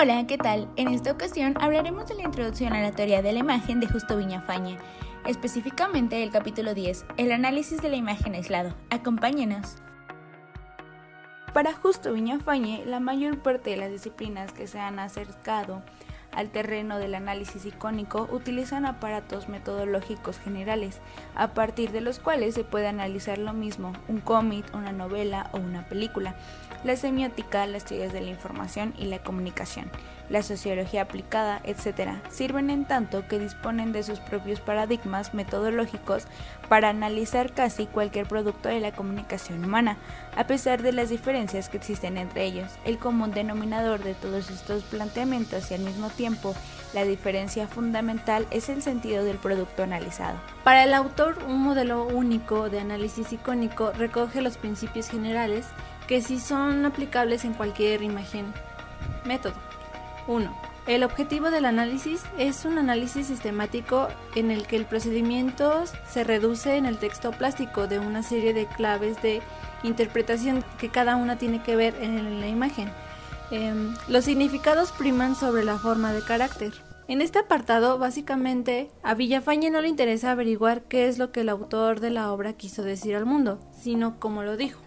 Hola, ¿qué tal? En esta ocasión hablaremos de la introducción a la teoría de la imagen de Justo Viñafañe, específicamente el capítulo 10, el análisis de la imagen aislado. Acompáñenos. Para Justo Viñafañe, la mayor parte de las disciplinas que se han acercado al terreno del análisis icónico utilizan aparatos metodológicos generales, a partir de los cuales se puede analizar lo mismo, un cómic, una novela o una película, la semiótica, las teorías de la información y la comunicación, la sociología aplicada, etc., sirven en tanto que disponen de sus propios paradigmas metodológicos para analizar casi cualquier producto de la comunicación humana, a pesar de las diferencias que existen entre ellos. El común denominador de todos estos planteamientos y al mismo tiempo la diferencia fundamental es el sentido del producto analizado. Para el autor, un modelo único de análisis icónico recoge los principios generales que sí son aplicables en cualquier imagen. Método 1. El objetivo del análisis es un análisis sistemático en el que el procedimiento se reduce en el texto plástico de una serie de claves de interpretación que cada una tiene que ver en la imagen. Em, los significados priman sobre la forma de carácter. En este apartado, básicamente, a Villafañe no le interesa averiguar qué es lo que el autor de la obra quiso decir al mundo, sino cómo lo dijo.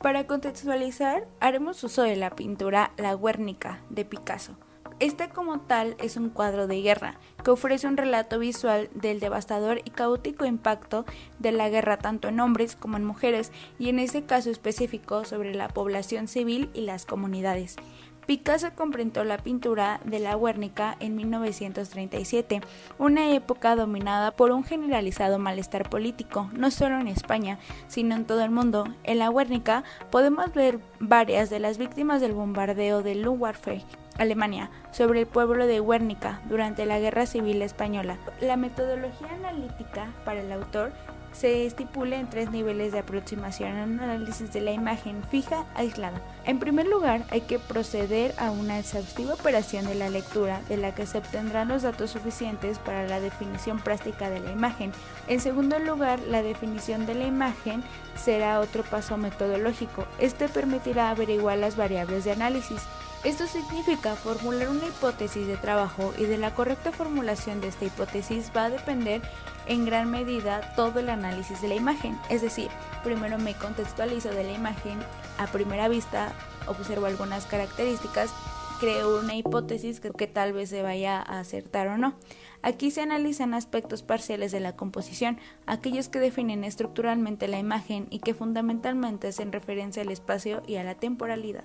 Para contextualizar, haremos uso de la pintura La Guernica de Picasso. Esta como tal es un cuadro de guerra que ofrece un relato visual del devastador y caótico impacto de la guerra tanto en hombres como en mujeres y en este caso específico sobre la población civil y las comunidades. Picasso comprendió la pintura de la Guernica en 1937, una época dominada por un generalizado malestar político, no solo en España, sino en todo el mundo. En la Guernica podemos ver varias de las víctimas del bombardeo de Luftwaffe Alemania, sobre el pueblo de Guernica durante la Guerra Civil Española. La metodología analítica para el autor se estipula en tres niveles de aproximación al análisis de la imagen fija aislada. En primer lugar, hay que proceder a una exhaustiva operación de la lectura, de la que se obtendrán los datos suficientes para la definición práctica de la imagen. En segundo lugar, la definición de la imagen será otro paso metodológico. Este permitirá averiguar las variables de análisis. Esto significa formular una hipótesis de trabajo y de la correcta formulación de esta hipótesis va a depender en gran medida todo el análisis de la imagen. Es decir, primero me contextualizo de la imagen a primera vista, observo algunas características, creo una hipótesis que, tal vez se vaya a acertar o no. Aquí se analizan aspectos parciales de la composición, aquellos que definen estructuralmente la imagen y que fundamentalmente hacen referencia al espacio y a la temporalidad.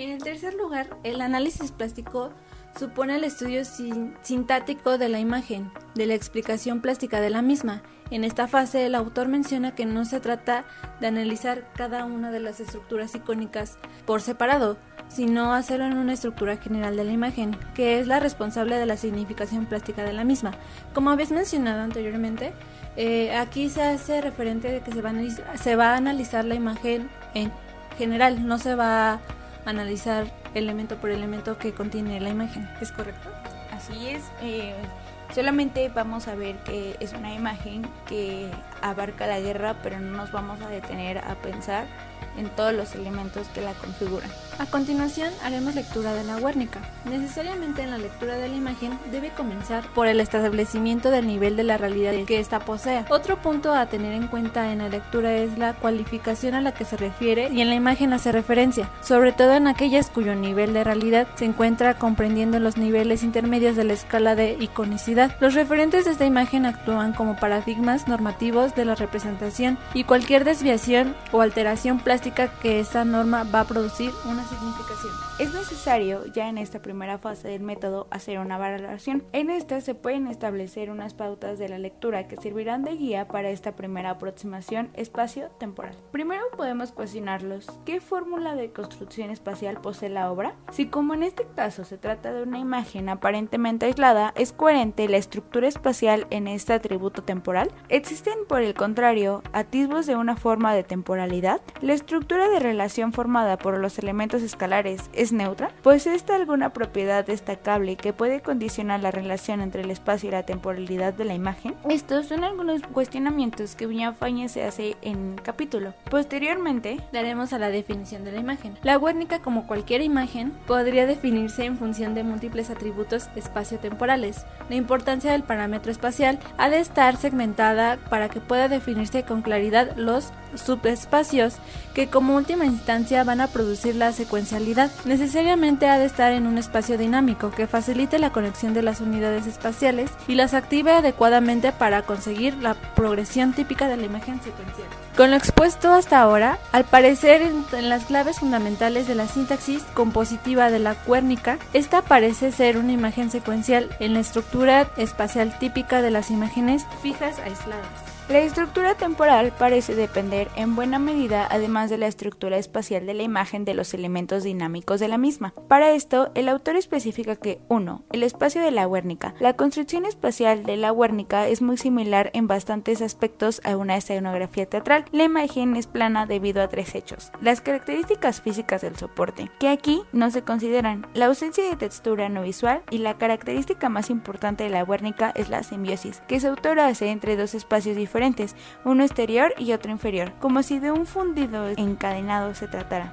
En el tercer lugar, el análisis plástico supone el estudio sintático de la imagen, de la explicación plástica de la misma. En esta fase, el autor menciona que no se trata de analizar cada una de las estructuras icónicas por separado, sino hacerlo en una estructura general de la imagen, que es la responsable de la significación plástica de la misma. Como habéis mencionado anteriormente, eh, aquí se hace referente de que se va, a analizar la imagen en general, no se va a analizar elemento por elemento que contiene la imagen. ¿Es correcto? Así es. Eh, solamente vamos a ver que es una imagen que abarca la guerra, pero no nos vamos a detener a pensar en todos los elementos que la configuran. A continuación haremos lectura de la Guernica. Necesariamente en la lectura de la imagen debe comenzar por el establecimiento del nivel de la realidad que ésta posea. Otro punto a tener en cuenta en la lectura es la cualificación a la que se refiere y en la imagen hace referencia, sobre todo en aquellas cuyo nivel de realidad se encuentra comprendiendo los niveles intermedios de la escala de iconicidad. Los referentes de esta imagen actúan como paradigmas normativos de la representación y cualquier desviación o alteración plástica que esta norma va a producir una significación. Es necesario ya en esta primera fase del método hacer una valoración. En esta se pueden establecer unas pautas de la lectura que servirán de guía para esta primera aproximación espacio-temporal. Primero podemos cuestionarlos. ¿Qué fórmula de construcción espacial posee la obra? Si como en este caso se trata de una imagen aparentemente aislada, ¿es coherente la estructura espacial en este atributo temporal? Existen por por el contrario, atisbos de una forma de temporalidad? ¿La estructura de relación formada por los elementos escalares es neutra? ¿Pues esta alguna propiedad destacable que puede condicionar la relación entre el espacio y la temporalidad de la imagen? Estos son algunos cuestionamientos que Villafañe se hace en el capítulo. Posteriormente, daremos a la definición de la imagen. La Guernica, como cualquier imagen, podría definirse en función de múltiples atributos espaciotemporales. La importancia del parámetro espacial ha de estar segmentada para que pueda definirse con claridad los subespacios que como última instancia van a producir la secuencialidad. Necesariamente ha de estar en un espacio dinámico que facilite la conexión de las unidades espaciales y las active adecuadamente para conseguir la progresión típica de la imagen secuencial. Con lo expuesto hasta ahora, al parecer en, las claves fundamentales de la sintaxis compositiva de la cuérnica, esta parece ser una imagen secuencial en la estructura espacial típica de las imágenes fijas aisladas. La estructura temporal parece depender en buena medida, además de la estructura espacial de la imagen, de los elementos dinámicos de la misma. Para esto, el autor especifica que 1. El espacio de la Guernica. La construcción espacial de la Guernica es muy similar en bastantes aspectos a una escenografía teatral. La imagen es plana debido a tres hechos. Las características físicas del soporte, que aquí no se consideran, la ausencia de textura no visual y la característica más importante de la Guernica es la simbiosis, que su autor hace entre dos espacios diferentes uno exterior y otro inferior, como si de un fundido encadenado se tratara.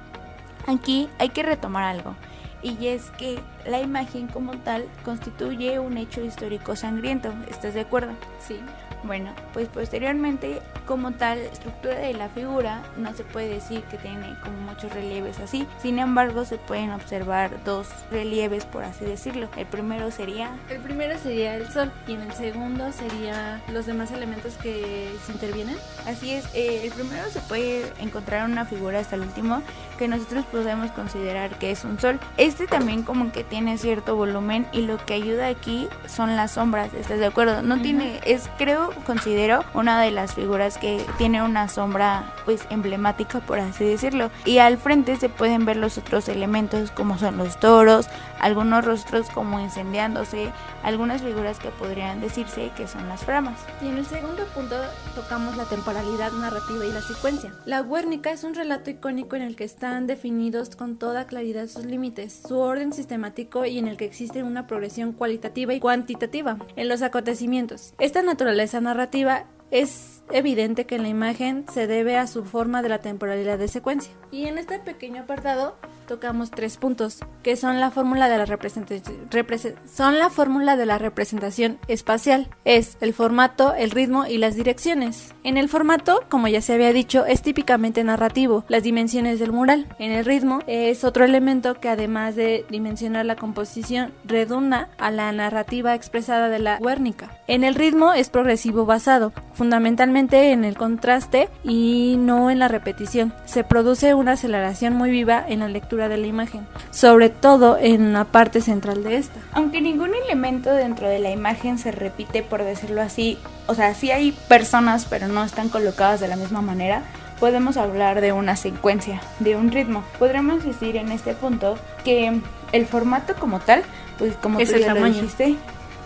Aquí hay que retomar algo, y es que la imagen como tal constituye un hecho histórico sangriento, ¿estás de acuerdo? Sí. Bueno, pues posteriormente, como tal estructura de la figura, no se puede decir que tiene como muchos relieves así. Sin embargo, se pueden observar dos relieves, por así decirlo. El primero sería... El primero sería el sol y en el segundo sería los demás elementos que se intervienen. Así es, eh, el primero se puede encontrar una figura hasta el último que nosotros podemos considerar que es un sol. Este también como que tiene cierto volumen y lo que ayuda aquí son las sombras, ¿estás de acuerdo? No tiene, es creo considero una de las figuras que tiene una sombra pues emblemática por así decirlo. Y al frente se pueden ver los otros elementos como son los toros, algunos rostros como incendiándose, algunas figuras que podrían decirse que son las framas. Y en el segundo punto tocamos la temporalidad narrativa y la secuencia. La Guernica es un relato icónico en el que están definidos con toda claridad sus límites, su orden sistemático y en el que existe una progresión cualitativa y cuantitativa en los acontecimientos. Esta naturaleza narrativa es evidente que en la imagen se debe a su forma de la temporalidad de secuencia. Y en este pequeño apartado tocamos tres puntos, que son la fórmula de la representación, espacial, es el formato, el ritmo y las direcciones. En el formato, como ya se había dicho, es típicamente narrativo, las dimensiones del mural. En el ritmo es otro elemento que además de dimensionar la composición, redunda a la narrativa expresada de la Guernica. En el ritmo es progresivo basado, fundamentalmente en el contraste y no en la repetición. Se produce una aceleración muy viva en la lectura de la imagen, sobre todo en la parte central de esta. Aunque ningún elemento dentro de la imagen se repite, por decirlo así, o sea, sí hay personas, pero no están colocadas de la misma manera, podemos hablar de una secuencia, de un ritmo. Podremos decir en este punto que el formato como tal, pues como es tú el ya lo tamaño. dijiste,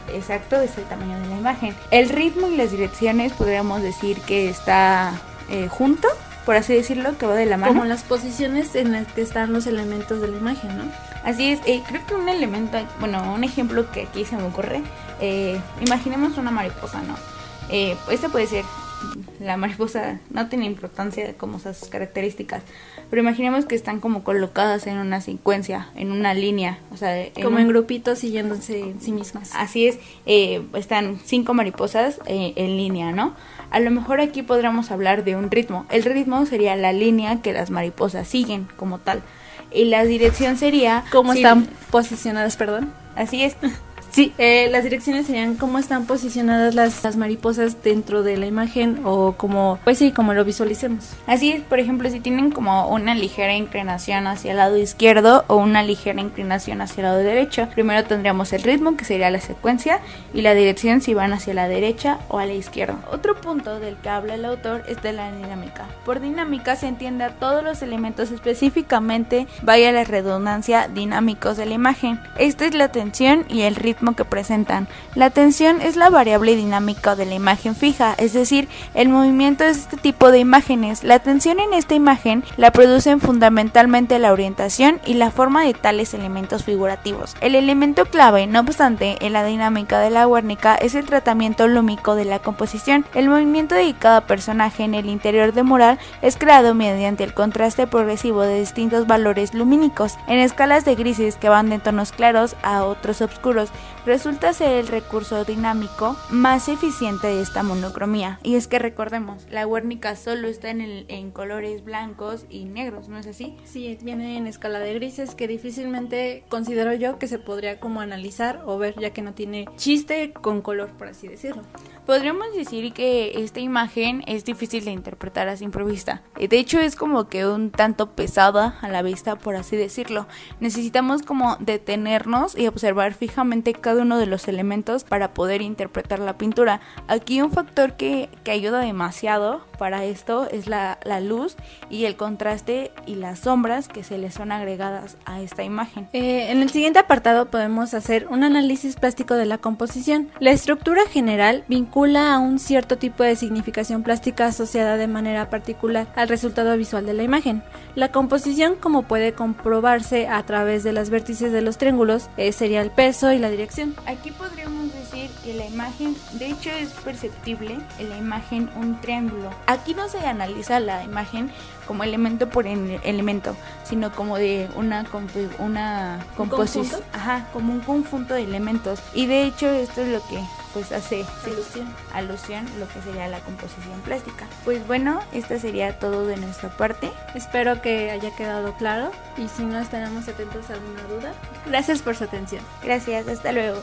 exacto, es el tamaño de la imagen. El ritmo y las direcciones podríamos decir que está eh, junto, por así decirlo, que va de la mano. Como las posiciones en las que están los elementos de la imagen, ¿no? Así es, eh, creo que un elemento, bueno, un ejemplo que aquí se me ocurre, eh, imaginemos una mariposa, ¿no? Eh, esta puede ser, la mariposa no tiene importancia como sus características, pero imaginemos que están como colocadas en una secuencia, en una línea, o sea, en Como un- en grupitos siguiéndose en sí mismas. Así es, eh, están cinco mariposas eh, en línea, ¿no? A lo mejor aquí podríamos hablar de un ritmo. El ritmo sería la línea que las mariposas siguen como tal. Y la dirección sería... ¿Cómo si- están posicionadas, perdón? Así es. Sí, eh, las direcciones serían cómo están posicionadas las, las mariposas dentro de la imagen o como, pues sí, como lo visualicemos. Así por ejemplo, si tienen como una ligera inclinación hacia el lado izquierdo o una ligera inclinación hacia el lado derecho, primero tendríamos el ritmo, que sería la secuencia, y la dirección si van hacia la derecha o a la izquierda. Otro punto del que habla el autor es de la dinámica. Por dinámica se entiende a todos los elementos específicamente, vaya la redundancia, dinámicos de la imagen. Esta es la tensión y el ritmo que presentan. La tensión es la variable dinámica de la imagen fija, es decir, el movimiento de este tipo de imágenes. La tensión en esta imagen la producen fundamentalmente la orientación y la forma de tales elementos figurativos. El elemento clave, no obstante, en la dinámica de la Guernica es el tratamiento lúmico de la composición. El movimiento de cada personaje en el interior de mural es creado mediante el contraste progresivo de distintos valores lumínicos en escalas de grises que van de tonos claros a otros oscuros. Resulta ser el recurso dinámico más eficiente de esta monocromía. Y es que recordemos, la Guernica solo está en, en colores blancos y negros, ¿no es así? Sí, viene en escala de grises que difícilmente considero yo que se podría como analizar o ver ya que no tiene chiste con color, por así decirlo. Podríamos decir que esta imagen es difícil de interpretar a simple vista. De hecho es como que un tanto pesada a la vista, por así decirlo. Necesitamos como detenernos y observar fijamente cada uno de los elementos para poder interpretar la pintura. Aquí un factor que, que ayuda demasiado para esto es la, la, luz y el contraste y las sombras que se le son agregadas a esta imagen. Eh, en el siguiente apartado podemos hacer un análisis plástico de la composición. La estructura general vincula vincula a un cierto tipo de significación plástica asociada de manera particular al resultado visual de la imagen. La composición, como puede comprobarse a través de las vértices de los triángulos, eh, sería el peso y la dirección. Aquí podríamos decir que la imagen, de hecho es perceptible en la imagen un triángulo. Aquí no se analiza la imagen como elemento por elemento, sino como de una una composición, ajá, como un conjunto de elementos. Y de hecho esto es lo que pues hace alusión. alusión lo que sería la composición plástica. Pues bueno, esto sería todo de nuestra parte. Espero que haya quedado claro y si no estaremos atentos a alguna duda. Gracias por su atención. Gracias, hasta luego.